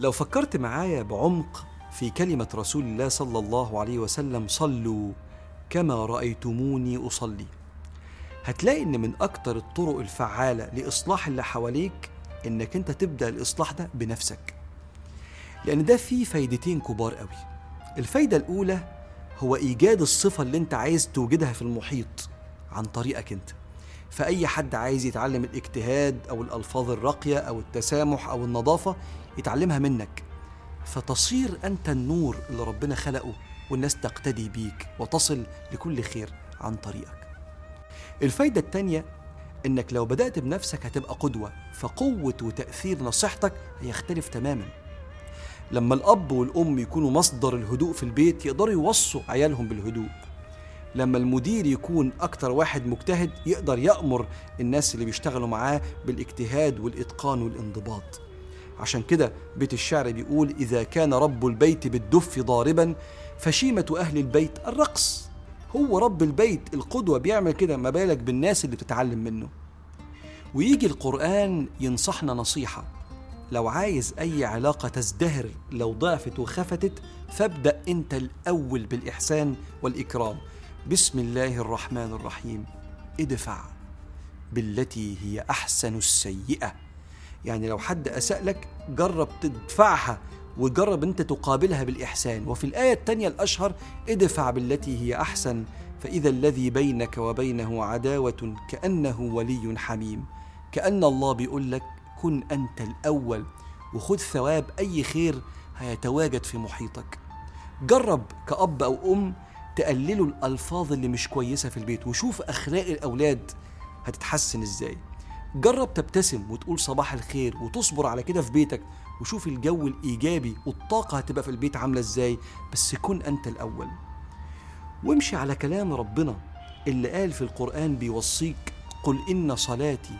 لو فكرت معايا بعمق في كلمة رسول الله صلى الله عليه وسلم صلوا كما رأيتموني أصلي. هتلاقي إن من أكتر الطرق الفعالة لإصلاح اللي حواليك إنك أنت تبدأ الإصلاح ده بنفسك. لأن ده فيه فايدتين كبار قوي. الفايدة الأولى هو إيجاد الصفة اللي أنت عايز توجدها في المحيط عن طريقك أنت. فأي حد عايز يتعلم الاجتهاد أو الألفاظ الراقية أو التسامح أو النظافة يتعلمها منك. فتصير أنت النور اللي ربنا خلقه والناس تقتدي بيك وتصل لكل خير عن طريقك. الفايدة التانية إنك لو بدأت بنفسك هتبقى قدوة فقوة وتأثير نصيحتك هيختلف تماما. لما الأب والأم يكونوا مصدر الهدوء في البيت يقدروا يوصوا عيالهم بالهدوء. لما المدير يكون أكتر واحد مجتهد يقدر يأمر الناس اللي بيشتغلوا معاه بالاجتهاد والإتقان والانضباط. عشان كده بيت الشعر بيقول إذا كان رب البيت بالدف ضاربا فشيمة أهل البيت الرقص. هو رب البيت القدوة بيعمل كده ما بالك بالناس اللي بتتعلم منه. ويجي القرآن ينصحنا نصيحة لو عايز أي علاقة تزدهر لو ضعفت وخفتت فابدأ أنت الأول بالإحسان والإكرام. بسم الله الرحمن الرحيم. ادفع بالتي هي أحسن السيئة. يعني لو حد أساء لك جرب تدفعها وجرب أنت تقابلها بالإحسان. وفي الآية التانية الأشهر ادفع بالتي هي أحسن فإذا الذي بينك وبينه عداوة كأنه ولي حميم. كأن الله بيقول لك كن أنت الأول وخذ ثواب أي خير هيتواجد في محيطك. جرب كأب أو أم تقللوا الألفاظ اللي مش كويسة في البيت وشوف أخلاق الأولاد هتتحسن إزاي. جرب تبتسم وتقول صباح الخير وتصبر على كده في بيتك وشوف الجو الإيجابي والطاقة هتبقى في البيت عاملة إزاي بس كن أنت الأول. وامشي على كلام ربنا اللي قال في القرآن بيوصيك قل إن صلاتي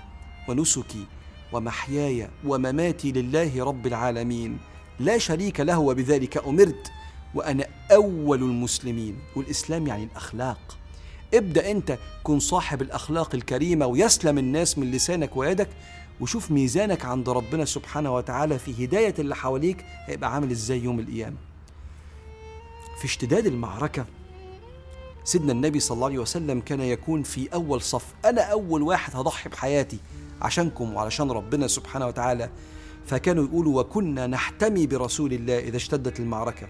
ونسكي ومحياي ومماتي لله رب العالمين. لا شريك له وبذلك أمرت. وأنا أول المسلمين والإسلام يعني الأخلاق. ابدأ أنت كن صاحب الأخلاق الكريمة ويسلم الناس من لسانك ويدك وشوف ميزانك عند ربنا سبحانه وتعالى في هداية اللي حواليك هيبقى عامل إزاي يوم القيامة. في اشتداد المعركة سيدنا النبي صلى الله عليه وسلم كان يكون في أول صف أنا أول واحد هضحي بحياتي عشانكم وعلشان ربنا سبحانه وتعالى. فكانوا يقولوا وكنا نحتمي برسول الله إذا اشتدت المعركة.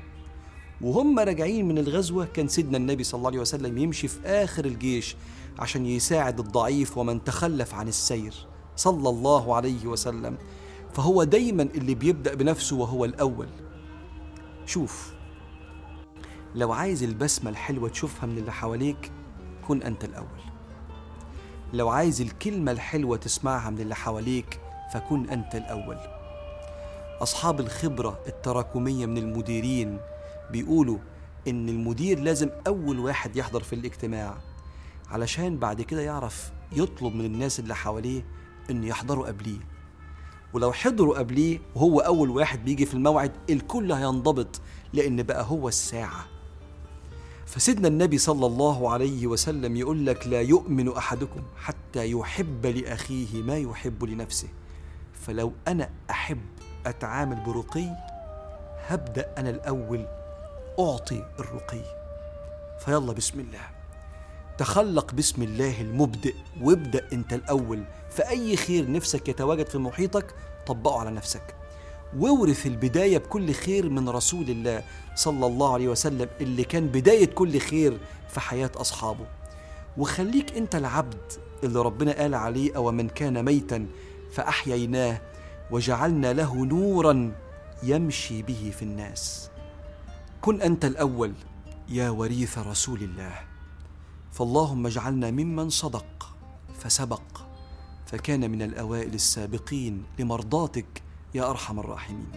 وهم راجعين من الغزوة كان سيدنا النبي صلى الله عليه وسلم يمشي في آخر الجيش عشان يساعد الضعيف ومن تخلف عن السير صلى الله عليه وسلم. فهو دايما اللي بيبدأ بنفسه وهو الأول. شوف لو عايز البسمة الحلوة تشوفها من اللي حواليك كن أنت الأول. لو عايز الكلمة الحلوة تسمعها من اللي حواليك فكن أنت الأول. أصحاب الخبرة التراكمية من المديرين بيقولوا إن المدير لازم أول واحد يحضر في الاجتماع علشان بعد كده يعرف يطلب من الناس اللي حواليه إن يحضروا قبليه. ولو حضروا قبليه وهو أول واحد بيجي في الموعد الكل هينضبط لأن بقى هو الساعة. فسيدنا النبي صلى الله عليه وسلم يقول لك لا يؤمن أحدكم حتى يحب لأخيه ما يحب لنفسه. فلو أنا أحب أتعامل برقي هبدأ أنا الأول أعطي الرقي. فيلا بسم الله. تخلق بسم الله المبدئ وابدأ أنت الأول. فأي خير نفسك يتواجد في محيطك طبقه على نفسك. وورث البداية بكل خير من رسول الله صلى الله عليه وسلم اللي كان بداية كل خير في حياة أصحابه. وخليك أنت العبد اللي ربنا قال عليه أو من كان ميتا فأحييناه وجعلنا له نورا يمشي به في الناس. كن أنت الأول يا وريث رسول الله. فاللهم اجعلنا ممن صدق فسبق فكان من الأوائل السابقين لمرضاتك يا أرحم الراحمين.